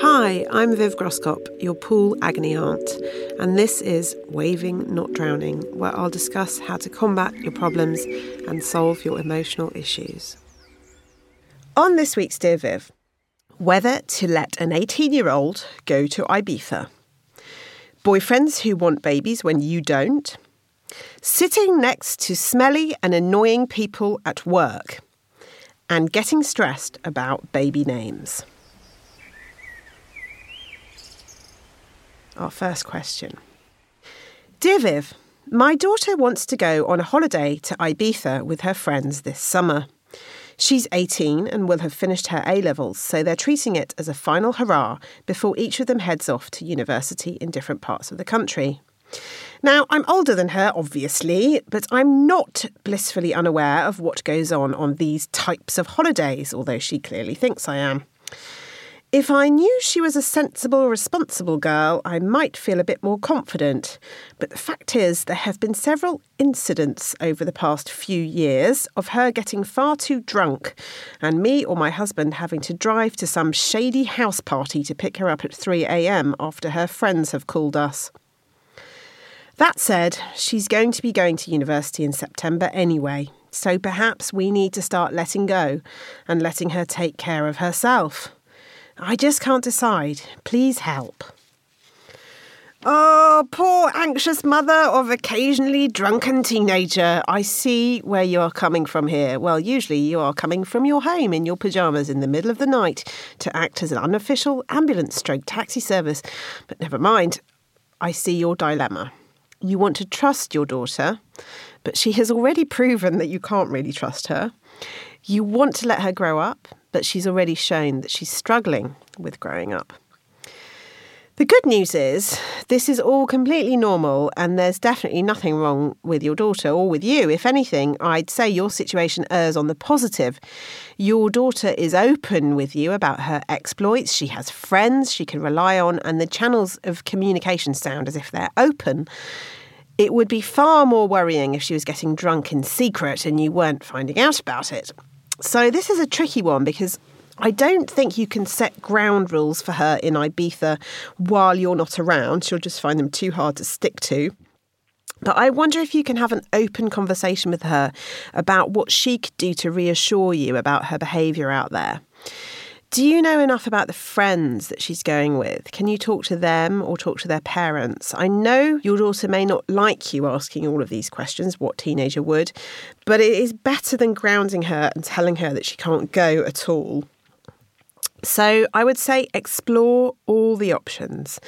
Hi, I'm Viv Groskop, your pool agony aunt, and this is Waving Not Drowning, where I'll discuss how to combat your problems and solve your emotional issues. On this week's Dear Viv, whether to let an 18 year old go to Ibiza, boyfriends who want babies when you don't, sitting next to smelly and annoying people at work, and getting stressed about baby names. Our first question. Dear Viv, my daughter wants to go on a holiday to Ibiza with her friends this summer. She's 18 and will have finished her A levels, so they're treating it as a final hurrah before each of them heads off to university in different parts of the country. Now, I'm older than her, obviously, but I'm not blissfully unaware of what goes on on these types of holidays, although she clearly thinks I am. If I knew she was a sensible, responsible girl, I might feel a bit more confident. But the fact is, there have been several incidents over the past few years of her getting far too drunk and me or my husband having to drive to some shady house party to pick her up at 3am after her friends have called us. That said, she's going to be going to university in September anyway, so perhaps we need to start letting go and letting her take care of herself. I just can't decide. Please help. Oh, poor anxious mother of occasionally drunken teenager. I see where you are coming from here. Well, usually you are coming from your home in your pyjamas in the middle of the night to act as an unofficial ambulance stroke taxi service. But never mind. I see your dilemma. You want to trust your daughter, but she has already proven that you can't really trust her. You want to let her grow up, but she's already shown that she's struggling with growing up. The good news is, this is all completely normal, and there's definitely nothing wrong with your daughter or with you. If anything, I'd say your situation errs on the positive. Your daughter is open with you about her exploits, she has friends she can rely on, and the channels of communication sound as if they're open. It would be far more worrying if she was getting drunk in secret and you weren't finding out about it. So, this is a tricky one because I don't think you can set ground rules for her in Ibiza while you're not around. She'll just find them too hard to stick to. But I wonder if you can have an open conversation with her about what she could do to reassure you about her behaviour out there. Do you know enough about the friends that she's going with? Can you talk to them or talk to their parents? I know your daughter may not like you asking all of these questions, what teenager would, but it is better than grounding her and telling her that she can't go at all. So I would say explore all the options.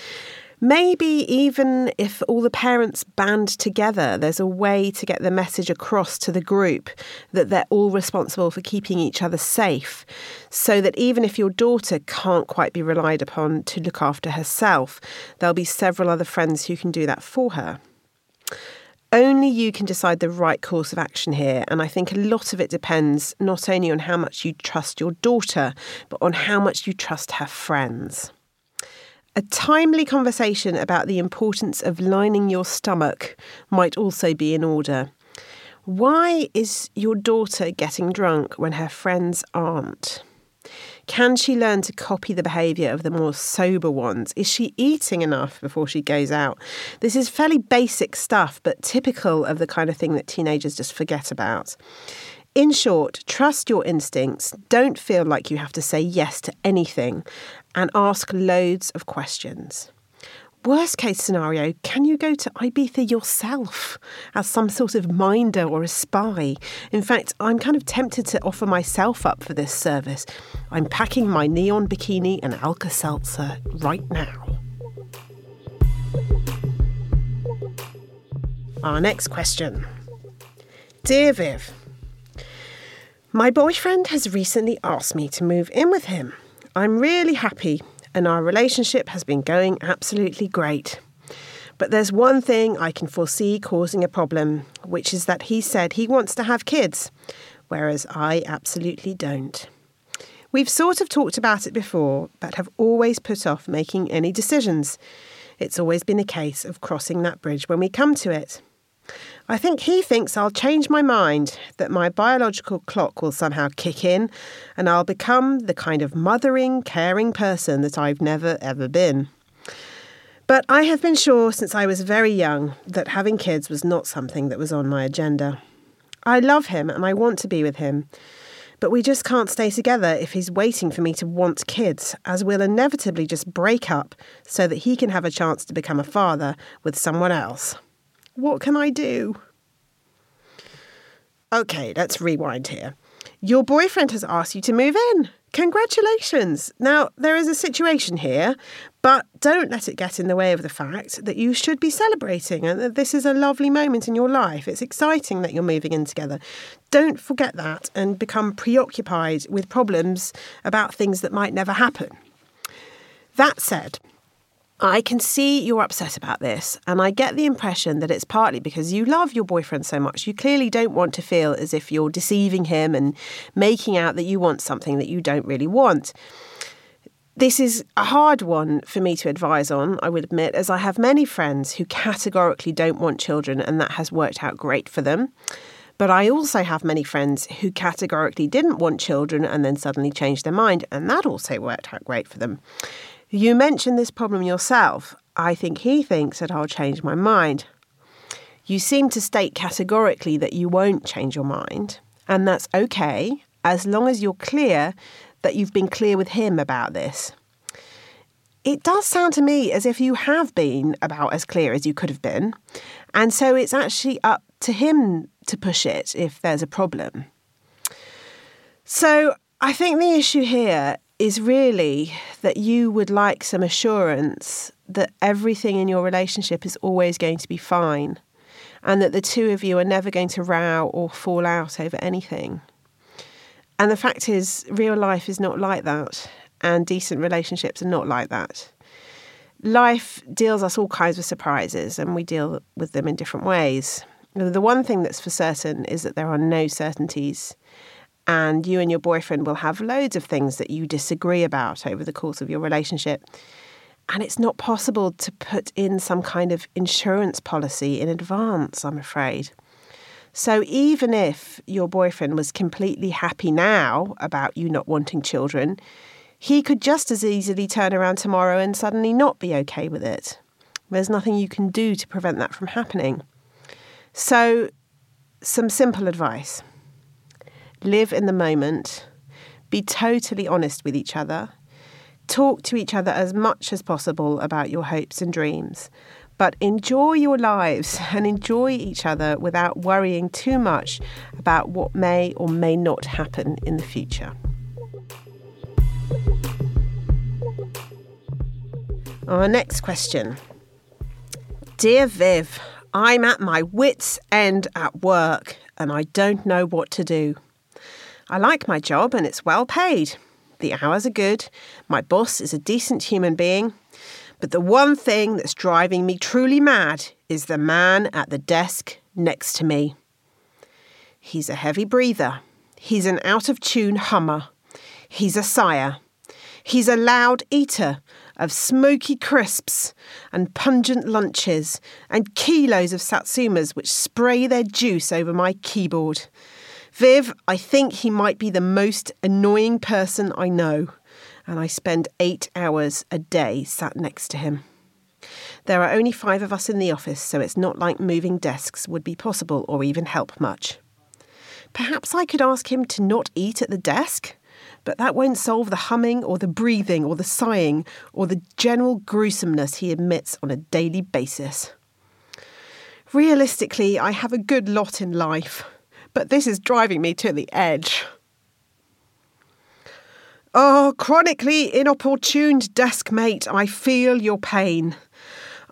Maybe even if all the parents band together, there's a way to get the message across to the group that they're all responsible for keeping each other safe. So that even if your daughter can't quite be relied upon to look after herself, there'll be several other friends who can do that for her. Only you can decide the right course of action here, and I think a lot of it depends not only on how much you trust your daughter, but on how much you trust her friends. A timely conversation about the importance of lining your stomach might also be in order. Why is your daughter getting drunk when her friends aren't? Can she learn to copy the behaviour of the more sober ones? Is she eating enough before she goes out? This is fairly basic stuff, but typical of the kind of thing that teenagers just forget about. In short, trust your instincts, don't feel like you have to say yes to anything, and ask loads of questions. Worst case scenario, can you go to Ibiza yourself as some sort of minder or a spy? In fact, I'm kind of tempted to offer myself up for this service. I'm packing my neon bikini and Alka Seltzer right now. Our next question Dear Viv, my boyfriend has recently asked me to move in with him. I'm really happy and our relationship has been going absolutely great. But there's one thing I can foresee causing a problem, which is that he said he wants to have kids, whereas I absolutely don't. We've sort of talked about it before, but have always put off making any decisions. It's always been a case of crossing that bridge when we come to it. I think he thinks I'll change my mind, that my biological clock will somehow kick in, and I'll become the kind of mothering, caring person that I've never ever been. But I have been sure since I was very young that having kids was not something that was on my agenda. I love him and I want to be with him. But we just can't stay together if he's waiting for me to want kids, as we'll inevitably just break up so that he can have a chance to become a father with someone else. What can I do? Okay, let's rewind here. Your boyfriend has asked you to move in. Congratulations. Now, there is a situation here, but don't let it get in the way of the fact that you should be celebrating and that this is a lovely moment in your life. It's exciting that you're moving in together. Don't forget that and become preoccupied with problems about things that might never happen. That said, I can see you're upset about this, and I get the impression that it's partly because you love your boyfriend so much. You clearly don't want to feel as if you're deceiving him and making out that you want something that you don't really want. This is a hard one for me to advise on, I would admit, as I have many friends who categorically don't want children, and that has worked out great for them. But I also have many friends who categorically didn't want children and then suddenly changed their mind, and that also worked out great for them. You mentioned this problem yourself. I think he thinks that I'll change my mind. You seem to state categorically that you won't change your mind, and that's okay as long as you're clear that you've been clear with him about this. It does sound to me as if you have been about as clear as you could have been, and so it's actually up to him to push it if there's a problem. So I think the issue here is really that you would like some assurance that everything in your relationship is always going to be fine and that the two of you are never going to row or fall out over anything. And the fact is, real life is not like that, and decent relationships are not like that. Life deals us all kinds of surprises, and we deal with them in different ways. The one thing that's for certain is that there are no certainties and you and your boyfriend will have loads of things that you disagree about over the course of your relationship. And it's not possible to put in some kind of insurance policy in advance, I'm afraid. So even if your boyfriend was completely happy now about you not wanting children, he could just as easily turn around tomorrow and suddenly not be okay with it. There's nothing you can do to prevent that from happening. So, some simple advice live in the moment, be totally honest with each other, talk to each other as much as possible about your hopes and dreams, but enjoy your lives and enjoy each other without worrying too much about what may or may not happen in the future. Our next question. Dear Viv, I'm at my wits' end at work and I don't know what to do. I like my job and it's well paid. The hours are good. My boss is a decent human being. But the one thing that's driving me truly mad is the man at the desk next to me. He's a heavy breather. He's an out of tune hummer. He's a sigher. He's a loud eater of smoky crisps and pungent lunches and kilos of satsumas which spray their juice over my keyboard. Viv, I think he might be the most annoying person I know, and I spend eight hours a day sat next to him. There are only five of us in the office, so it's not like moving desks would be possible or even help much. Perhaps I could ask him to not eat at the desk, but that won't solve the humming or the breathing or the sighing or the general gruesomeness he emits on a daily basis. Realistically, I have a good lot in life, but this is driving me to the edge. Oh, chronically inopportune desk mate, I feel your pain.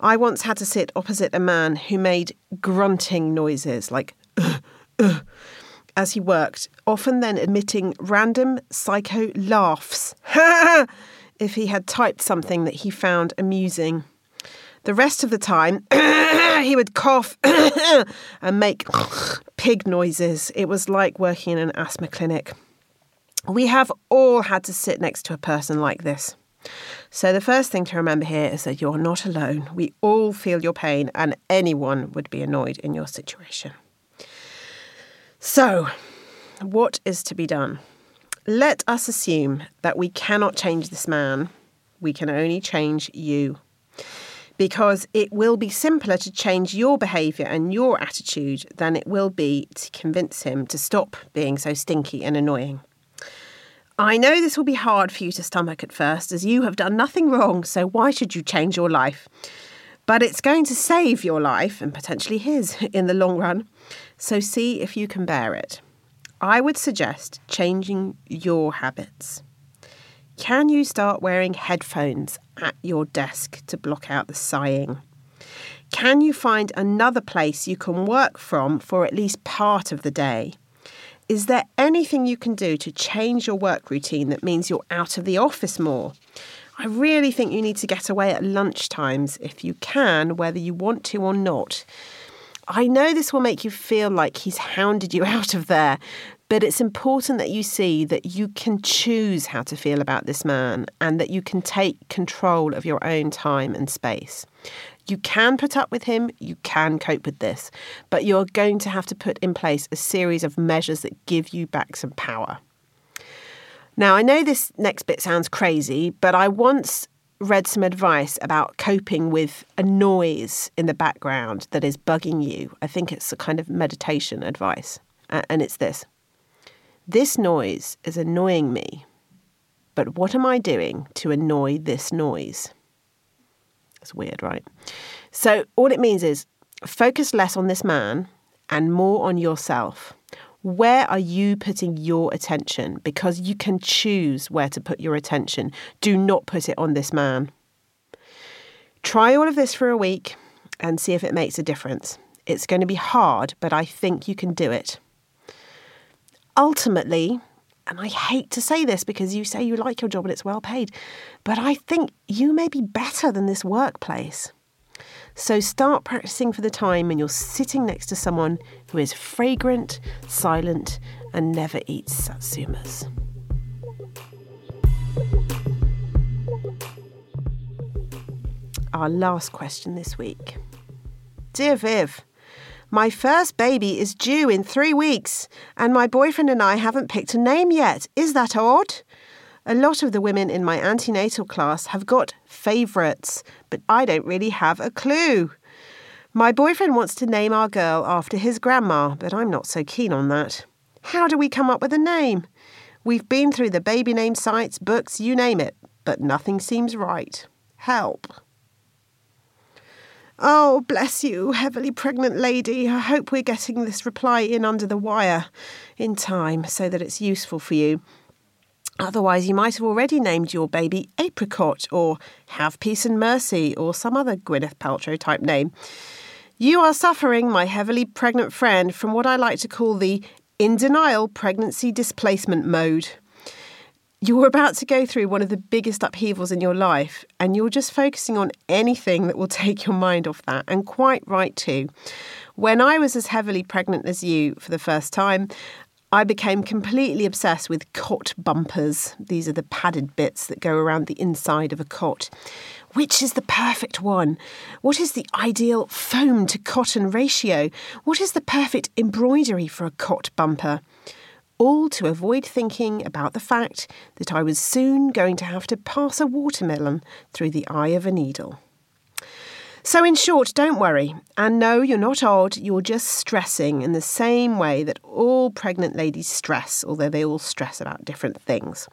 I once had to sit opposite a man who made grunting noises like uh, uh, as he worked, often then emitting random psycho laughs if he had typed something that he found amusing. The rest of the time, he would cough and make pig noises. It was like working in an asthma clinic. We have all had to sit next to a person like this. So, the first thing to remember here is that you're not alone. We all feel your pain, and anyone would be annoyed in your situation. So, what is to be done? Let us assume that we cannot change this man, we can only change you. Because it will be simpler to change your behaviour and your attitude than it will be to convince him to stop being so stinky and annoying. I know this will be hard for you to stomach at first, as you have done nothing wrong, so why should you change your life? But it's going to save your life, and potentially his, in the long run. So see if you can bear it. I would suggest changing your habits. Can you start wearing headphones at your desk to block out the sighing? Can you find another place you can work from for at least part of the day? Is there anything you can do to change your work routine that means you're out of the office more? I really think you need to get away at lunch times if you can, whether you want to or not. I know this will make you feel like he's hounded you out of there, but it's important that you see that you can choose how to feel about this man and that you can take control of your own time and space. You can put up with him, you can cope with this, but you're going to have to put in place a series of measures that give you back some power. Now, I know this next bit sounds crazy, but I once read some advice about coping with a noise in the background that is bugging you. I think it's a kind of meditation advice, and it's this This noise is annoying me, but what am I doing to annoy this noise? It's weird, right? So, all it means is focus less on this man and more on yourself. Where are you putting your attention? Because you can choose where to put your attention. Do not put it on this man. Try all of this for a week and see if it makes a difference. It's going to be hard, but I think you can do it. Ultimately, and I hate to say this because you say you like your job and it's well paid, but I think you may be better than this workplace. So start practicing for the time when you're sitting next to someone who is fragrant, silent, and never eats satsumas. Our last question this week. Dear Viv, my first baby is due in three weeks, and my boyfriend and I haven't picked a name yet. Is that odd? A lot of the women in my antenatal class have got favourites, but I don't really have a clue. My boyfriend wants to name our girl after his grandma, but I'm not so keen on that. How do we come up with a name? We've been through the baby name sites, books, you name it, but nothing seems right. Help. Oh, bless you, heavily pregnant lady. I hope we're getting this reply in under the wire in time so that it's useful for you. Otherwise, you might have already named your baby Apricot or Have Peace and Mercy or some other Gwyneth Paltrow type name. You are suffering, my heavily pregnant friend, from what I like to call the in denial pregnancy displacement mode you're about to go through one of the biggest upheavals in your life, and you're just focusing on anything that will take your mind off that, and quite right too. When I was as heavily pregnant as you for the first time, I became completely obsessed with cot bumpers. These are the padded bits that go around the inside of a cot. Which is the perfect one? What is the ideal foam to cotton ratio? What is the perfect embroidery for a cot bumper? All to avoid thinking about the fact that I was soon going to have to pass a watermelon through the eye of a needle. So, in short, don't worry. And no, you're not odd, you're just stressing in the same way that all pregnant ladies stress, although they all stress about different things.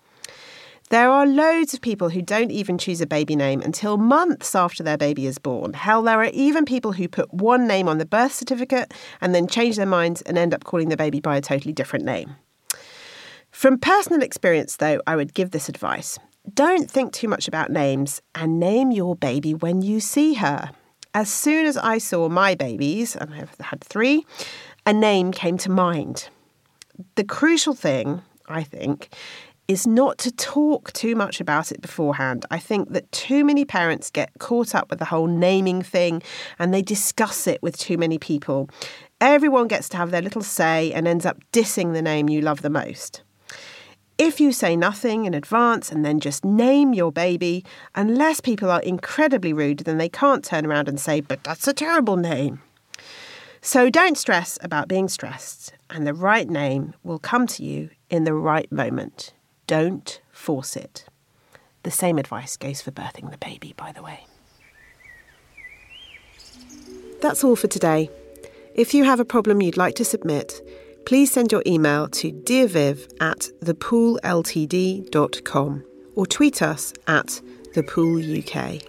There are loads of people who don't even choose a baby name until months after their baby is born. Hell, there are even people who put one name on the birth certificate and then change their minds and end up calling the baby by a totally different name. From personal experience, though, I would give this advice don't think too much about names and name your baby when you see her. As soon as I saw my babies, and I've had three, a name came to mind. The crucial thing, I think, is not to talk too much about it beforehand. I think that too many parents get caught up with the whole naming thing and they discuss it with too many people. Everyone gets to have their little say and ends up dissing the name you love the most. If you say nothing in advance and then just name your baby, unless people are incredibly rude, then they can't turn around and say, but that's a terrible name. So don't stress about being stressed, and the right name will come to you in the right moment. Don't force it. The same advice goes for birthing the baby, by the way. That's all for today. If you have a problem you'd like to submit, please send your email to dearviv at thepoolltd.com or tweet us at thepooluk.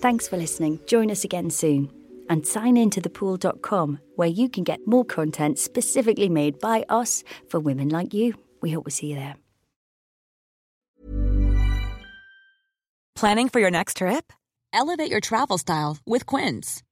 Thanks for listening. Join us again soon. And sign in to thepool.com where you can get more content specifically made by us for women like you. We hope we see you there. Planning for your next trip? Elevate your travel style with Quince.